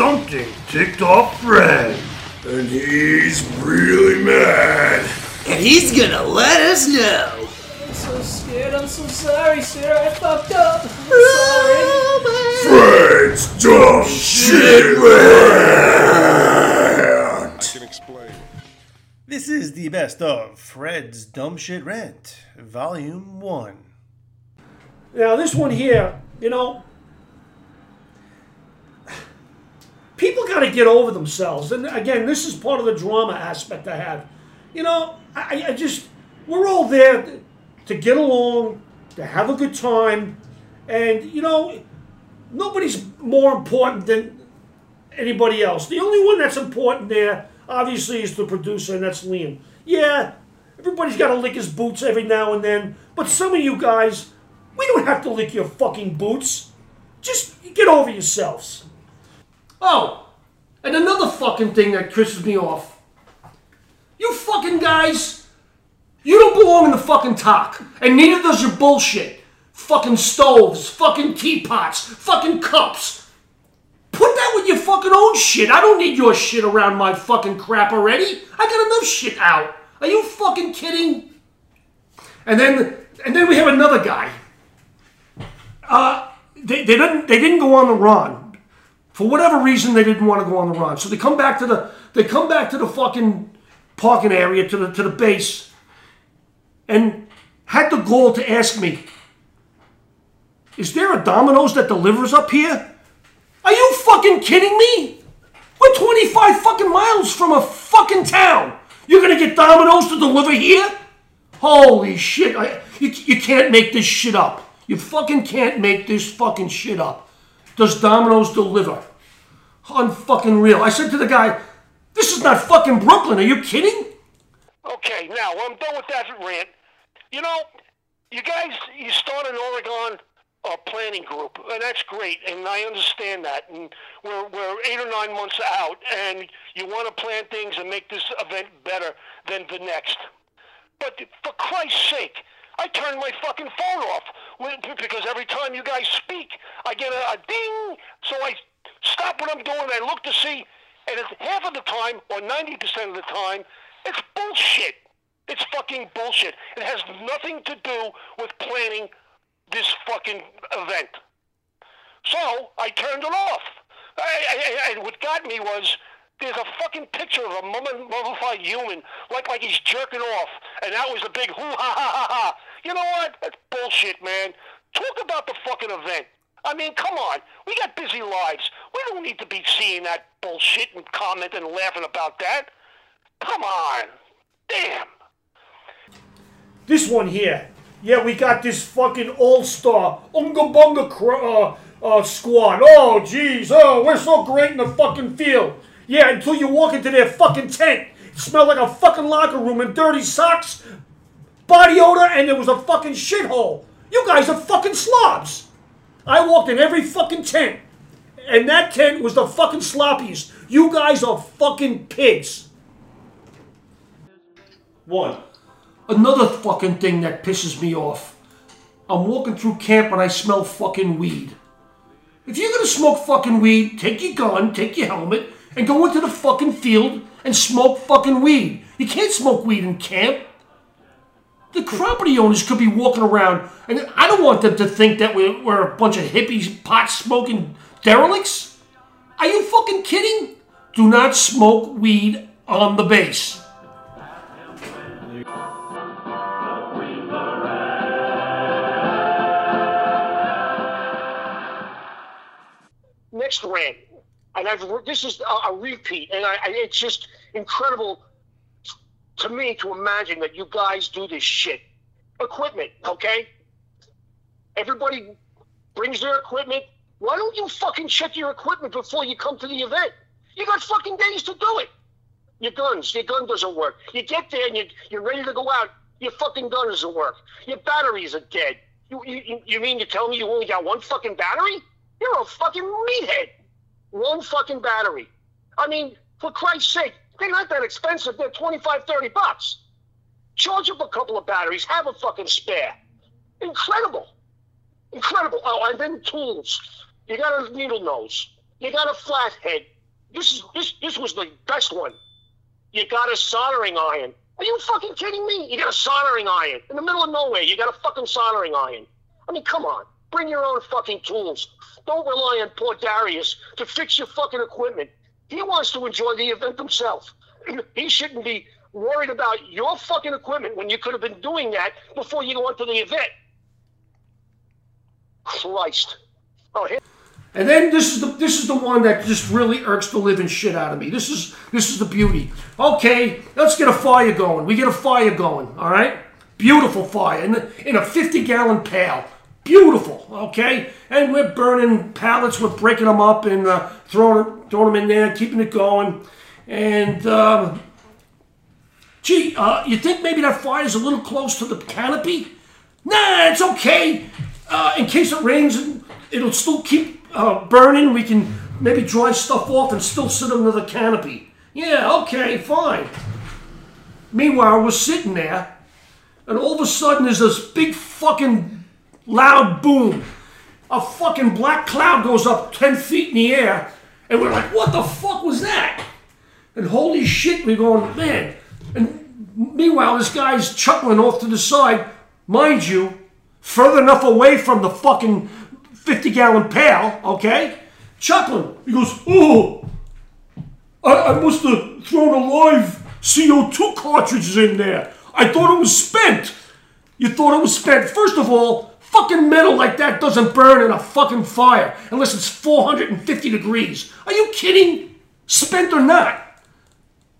something ticked off Fred. And he's really mad. And he's gonna let us know. I'm so scared. I'm so sorry, sir. I fucked up. I'm sorry. Fred's dumb shit rant. I can explain. This is the best of Fred's Dumb Shit Rant, Volume 1. Now, this one here, you know, got to get over themselves. And again, this is part of the drama aspect I have. You know, I, I just, we're all there to get along, to have a good time. And, you know, nobody's more important than anybody else. The only one that's important there, obviously, is the producer, and that's Liam. Yeah, everybody's got to lick his boots every now and then, but some of you guys, we don't have to lick your fucking boots. Just get over yourselves. Oh, and another fucking thing that pisses me off. You fucking guys, you don't belong in the fucking TOC, and neither does your bullshit. Fucking stoves, fucking teapots, fucking cups. Put that with your fucking own shit. I don't need your shit around my fucking crap already. I got enough shit out. Are you fucking kidding? And then, and then we have another guy. Uh, they, they didn't they didn't go on the run for whatever reason they didn't want to go on the run. So they come back to the they come back to the fucking parking area to the to the base, and had the goal to ask me, "Is there a Domino's that delivers up here?" Are you fucking kidding me? We're 25 fucking miles from a fucking town. You're gonna get Domino's to deliver here? Holy shit! I, you, you can't make this shit up. You fucking can't make this fucking shit up. Does Domino's deliver? Unfucking real. I said to the guy, this is not fucking Brooklyn. Are you kidding? Okay, now I'm done with that rant. You know, you guys, you started Oregon uh, planning group, and that's great, and I understand that. And we're we're eight or nine months out, and you want to plan things and make this event better than the next. But for Christ's sake, I turn my fucking phone off because every time you guys speak, I get a, a ding. So I stop what I'm doing I look to see, and half of the time or ninety percent of the time, it's bullshit. It's fucking bullshit. It has nothing to do with planning this fucking event. So I turned it off. I, I, I, what got me was there's a fucking picture of a mummi- mummified human, like like he's jerking off, and that was a big hoo ha ha ha ha. You know what? That's bullshit, man. Talk about the fucking event. I mean, come on. We got busy lives. We don't need to be seeing that bullshit and commenting and laughing about that. Come on. Damn. This one here. Yeah, we got this fucking all-star Unga Bunga cr- uh, uh, squad. Oh, jeez. Oh, we're so great in the fucking field. Yeah, until you walk into their fucking tent. Smell like a fucking locker room and dirty socks, body odor, and there was a fucking shithole. You guys are fucking slobs. I walked in every fucking tent, and that tent was the fucking sloppiest. You guys are fucking pigs. One. Another fucking thing that pisses me off. I'm walking through camp and I smell fucking weed. If you're gonna smoke fucking weed, take your gun, take your helmet, and go into the fucking field and smoke fucking weed. You can't smoke weed in camp. The property owners could be walking around, and I don't want them to think that we're, we're a bunch of hippies, pot smoking derelicts. Are you fucking kidding? Do not smoke weed on the base. next rant, and I've this is a, a repeat, and I, I, it's just incredible to me to imagine that you guys do this shit. Equipment, okay? Everybody brings their equipment. Why don't you fucking check your equipment before you come to the event? You got fucking days to do it. Your guns, your gun doesn't work. You get there and you, you're ready to go out. Your fucking gun doesn't work. Your batteries are dead. You, you, you mean to tell me you only got one fucking battery? You're a fucking meathead. One fucking battery. I mean, for Christ's sake, they're not that expensive. They're 25, 30 bucks. Charge up a couple of batteries. Have a fucking spare. Incredible. Incredible. Oh, and then tools. You got a needle nose. You got a flathead. This is this this was the best one. You got a soldering iron. Are you fucking kidding me? You got a soldering iron in the middle of nowhere. You got a fucking soldering iron. I mean, come on. Bring your own fucking tools. Don't rely on poor Darius to fix your fucking equipment. He wants to enjoy the event himself. he shouldn't be worried about your fucking equipment when you could have been doing that before you went to the event. Christ. Oh, here. And then this is the this is the one that just really irks the living shit out of me. This is this is the beauty. Okay, let's get a fire going. We get a fire going. All right, beautiful fire in in a fifty gallon pail. Beautiful. Okay, and we're burning pallets. We're breaking them up and uh, throwing throwing them in there, keeping it going. And um, gee, uh, you think maybe that fire is a little close to the canopy? Nah, it's okay. Uh, in case it rains, it'll still keep uh, burning. We can maybe dry stuff off and still sit under the canopy. Yeah, okay, fine. Meanwhile, we're sitting there, and all of a sudden there's this big fucking loud boom. A fucking black cloud goes up 10 feet in the air, and we're like, what the fuck was that? And holy shit, we're going, man. And meanwhile, this guy's chuckling off to the side, mind you, further enough away from the fucking 50 gallon pail, okay? Chuckling. He goes, Oh, I, I must have thrown a live CO2 cartridges in there. I thought it was spent. You thought it was spent. First of all, fucking metal like that doesn't burn in a fucking fire unless it's 450 degrees. Are you kidding? Spent or not?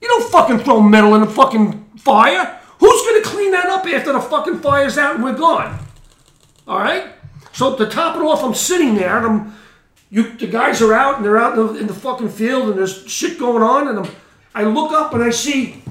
You don't fucking throw metal in a fucking fire. Who's gonna clean that up after the fucking fire's out and we're gone? All right? So to top it off, I'm sitting there and I'm, you, the guys are out and they're out in the, in the fucking field and there's shit going on and I'm, I look up and I see,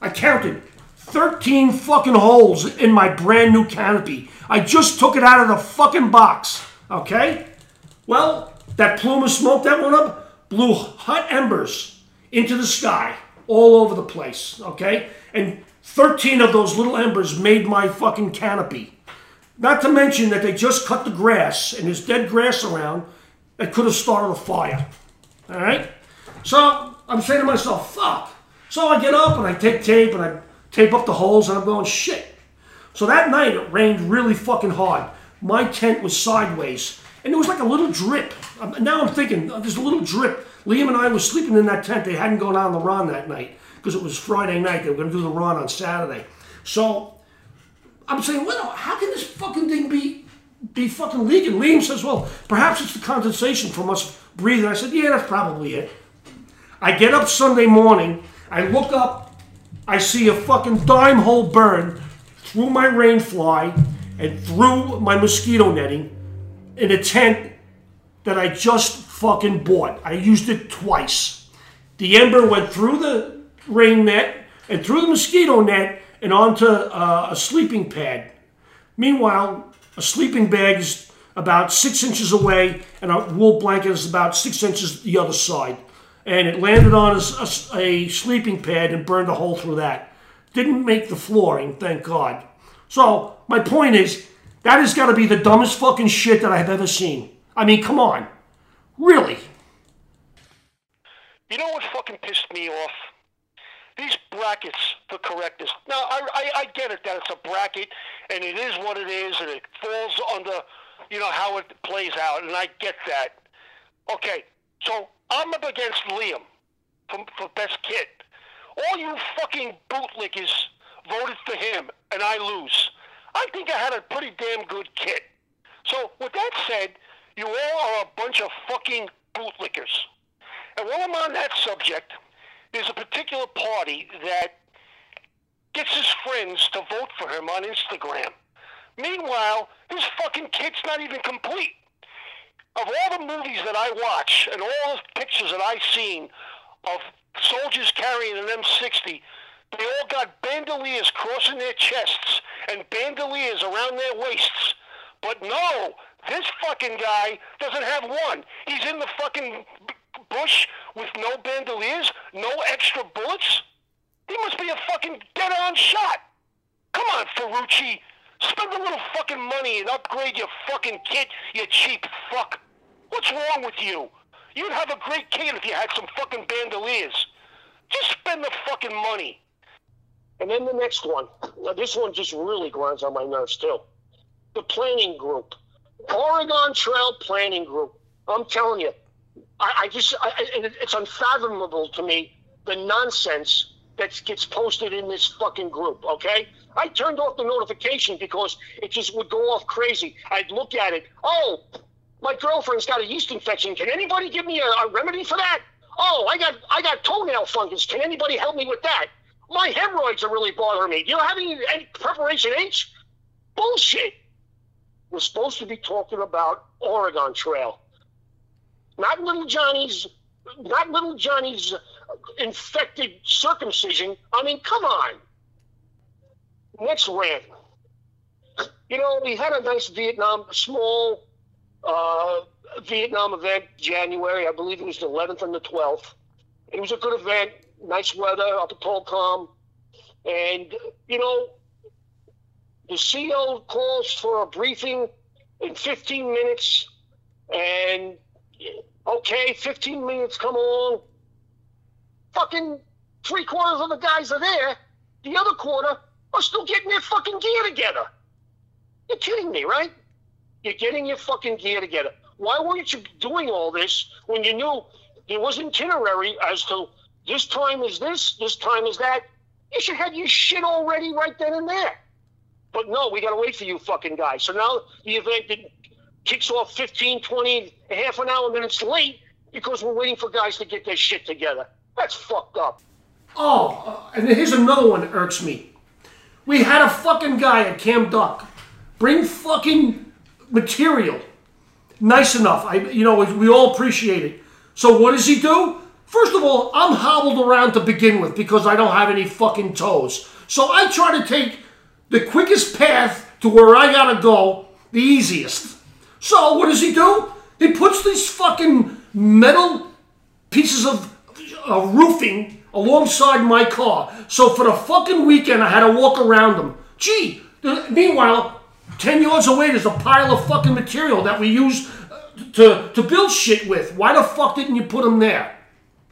I counted 13 fucking holes in my brand new canopy. I just took it out of the fucking box, okay? Well, that plume of smoke that went up blew hot embers into the sky all over the place, okay? And 13 of those little embers made my fucking canopy. Not to mention that they just cut the grass and there's dead grass around that could have started a fire. All right? So I'm saying to myself, fuck. So I get up and I take tape and I tape up the holes and I'm going, shit. So that night it rained really fucking hard. My tent was sideways and there was like a little drip. Now I'm thinking, uh, there's a little drip. Liam and I were sleeping in that tent. They hadn't gone on the run that night because it was Friday night. They were going to do the run on Saturday. So I'm saying, well, how can this fucking thing be be fucking leaking? Liam says, well, perhaps it's the condensation from us breathing. I said, yeah, that's probably it. I get up Sunday morning, I look up, I see a fucking dime hole burn through my rain fly and through my mosquito netting in a tent that I just fucking bought. I used it twice. The ember went through the rain net and through the mosquito net and onto uh, a sleeping pad. Meanwhile, a sleeping bag is about six inches away, and a wool blanket is about six inches the other side. And it landed on a, a, a sleeping pad and burned a hole through that. Didn't make the flooring, thank God. So, my point is, that has got to be the dumbest fucking shit that I've ever seen. I mean, come on. Really? You know what fucking pissed me off? these brackets for correctness. Now, I, I, I get it that it's a bracket and it is what it is and it falls under, you know, how it plays out, and I get that. Okay, so I'm up against Liam for, for best kit. All you fucking bootlickers voted for him, and I lose. I think I had a pretty damn good kit. So, with that said, you all are a bunch of fucking bootlickers. And while I'm on that subject, there's a particular party that gets his friends to vote for him on Instagram. Meanwhile, his fucking kit's not even complete. Of all the movies that I watch and all the pictures that I've seen of soldiers carrying an M60, they all got bandoliers crossing their chests and bandoliers around their waists. But no, this fucking guy doesn't have one. He's in the fucking bush with no bandoliers, no extra bullets? He must be a fucking dead-on shot. Come on, Ferrucci. Spend a little fucking money and upgrade your fucking kit, you cheap fuck. What's wrong with you? You'd have a great kid if you had some fucking bandoliers. Just spend the fucking money. And then the next one. Now, this one just really grinds on my nerves, too. The planning group. Oregon Trail Planning Group. I'm telling you, I, I just, I, I- it's unfathomable to me the nonsense that gets posted in this fucking group, okay? I turned off the notification because it just would go off crazy. I'd look at it. Oh, my girlfriend's got a yeast infection. Can anybody give me a, a remedy for that? Oh, I got I got toenail fungus. Can anybody help me with that? My hemorrhoids are really bothering me. Do you have any, any preparation H? Bullshit. We're supposed to be talking about Oregon Trail, not little Johnny's, not little Johnny's infected circumcision. I mean, come on. Next rant. You know, we had a nice Vietnam, small uh, Vietnam event January. I believe it was the 11th and the 12th. It was a good event, nice weather up at Tolcom. And, you know, the CO calls for a briefing in 15 minutes. And, okay, 15 minutes come along. Fucking three quarters of the guys are there. The other quarter are still getting their fucking gear together. You're kidding me, right? You're getting your fucking gear together. Why weren't you doing all this when you knew there was itinerary as to this time is this, this time is that? You should have your shit already right then and there. But no, we got to wait for you fucking guys. So now the event did- kicks off 15, 20, half an hour minutes late because we're waiting for guys to get their shit together. That's fucked up. Oh, and here's another one that irks me. We had a fucking guy at Camp Duck bring fucking material. Nice enough. I, you know, we all appreciate it. So what does he do? First of all, I'm hobbled around to begin with because I don't have any fucking toes. So I try to take the quickest path to where I gotta go, the easiest. So what does he do? He puts these fucking metal pieces of uh, roofing alongside my car. So for the fucking weekend, I had to walk around them. Gee, meanwhile, 10 yards away, there's a pile of fucking material that we use uh, to, to build shit with. Why the fuck didn't you put them there?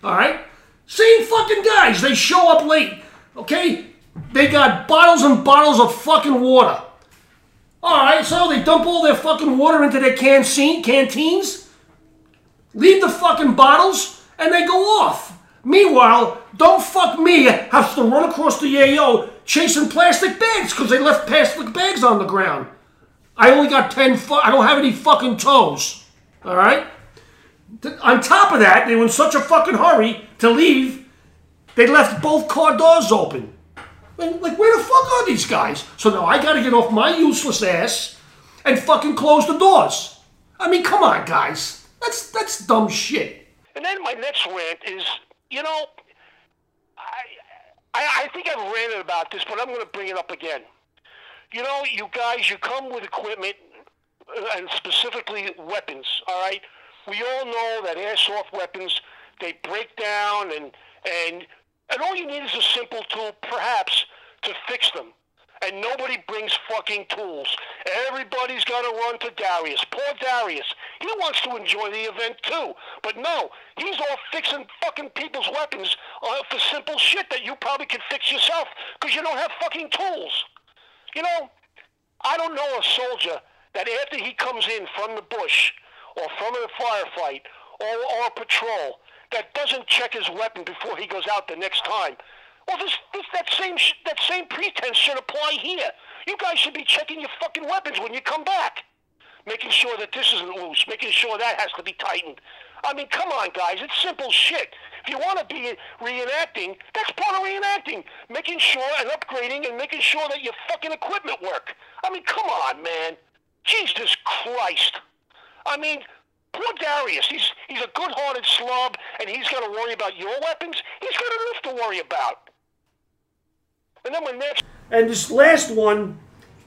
All right? Same fucking guys. They show up late. Okay? They got bottles and bottles of fucking water. All right, so they dump all their fucking water into their canteen, canteens, leave the fucking bottles, and they go off. Meanwhile, don't fuck me have to run across the yayo chasing plastic bags because they left plastic bags on the ground. I only got 10 fu- I don't have any fucking toes. All right? On top of that, they were in such a fucking hurry to leave, they left both car doors open. Like, like, where the fuck are these guys? So now I gotta get off my useless ass and fucking close the doors. I mean, come on, guys. That's that's dumb shit. And then my next rant is, you know, I, I, I think I've ranted about this, but I'm going to bring it up again. You know, you guys, you come with equipment, uh, and specifically weapons, all right? We all know that airsoft weapons, they break down, and, and, and all you need is a simple tool, perhaps, to fix them. And nobody brings fucking tools. Everybody's got to run to Darius. Poor Darius. He wants to enjoy the event too. But no, he's all fixing fucking people's weapons uh, for simple shit that you probably can fix yourself because you don't have fucking tools. You know, I don't know a soldier that after he comes in from the bush or from a firefight or, or a patrol that doesn't check his weapon before he goes out the next time. Well, this, this that same that same pretense should apply here. You guys should be checking your fucking weapons when you come back, making sure that this isn't loose, making sure that has to be tightened. I mean, come on, guys, it's simple shit. If you want to be reenacting, that's part of reenacting. Making sure and upgrading and making sure that your fucking equipment work. I mean, come on, man. Jesus Christ. I mean, poor Darius. He's he's a good-hearted slob, and he's got to worry about your weapons. He's got enough to worry about. And then next And this last one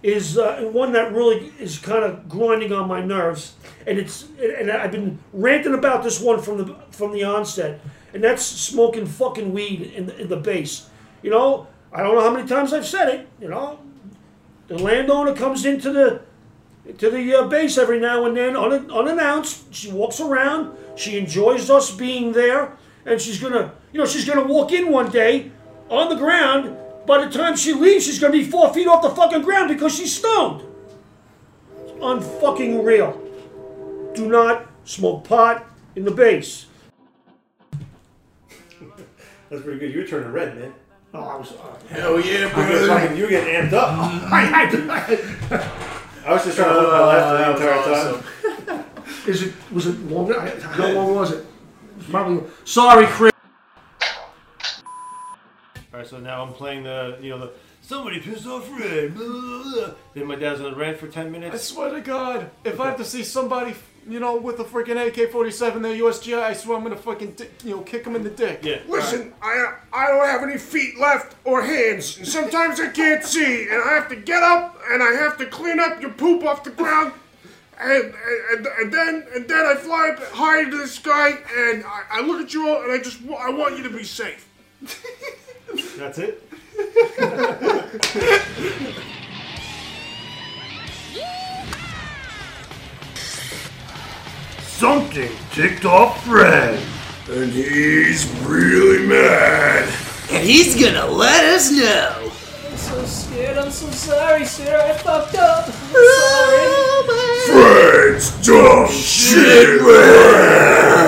is uh, one that really is kind of grinding on my nerves, and it's and I've been ranting about this one from the from the onset, and that's smoking fucking weed in the, in the base. You know, I don't know how many times I've said it. You know, the landowner comes into the to the uh, base every now and then, un- unannounced. She walks around. She enjoys us being there, and she's gonna, you know, she's gonna walk in one day on the ground. By the time she leaves, she's gonna be four feet off the fucking ground because she's stoned. It's unfucking real. Do not smoke pot in the base. That's pretty good. You were turning red, man. Oh, I was. Uh, Hell yeah, You were, brother. fucking, you were getting amped up. I was just trying to hold my laugh the entire time. is it? Was it longer? I- How long was it? It Probably. Sorry, Chris. All right, so now I'm playing the, you know, the somebody pissed off Red. Blah, blah, blah. Then my dad's gonna rant for ten minutes. I swear to God, if I have to see somebody, you know, with a freaking AK-47, their USGI, I swear I'm gonna fucking, di- you know, kick them in the dick. Yeah. Listen, I I don't have any feet left or hands, and sometimes I can't see, and I have to get up and I have to clean up your poop off the ground, and and, and then and then I fly up high into the sky, and I, I look at you all, and I just wa- I want you to be safe. That's it. Something ticked off Fred, and he's really mad. And he's gonna let us know. I'm so scared. I'm so sorry, sir. I fucked up. I'm sorry. Fred's dumb shit red.